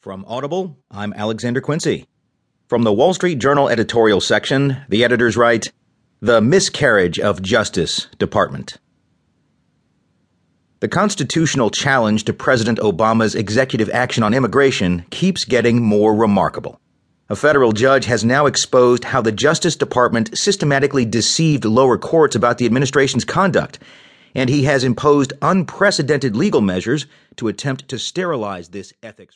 From Audible, I'm Alexander Quincy. From the Wall Street Journal editorial section, the editors write The Miscarriage of Justice Department. The constitutional challenge to President Obama's executive action on immigration keeps getting more remarkable. A federal judge has now exposed how the Justice Department systematically deceived lower courts about the administration's conduct, and he has imposed unprecedented legal measures to attempt to sterilize this ethics.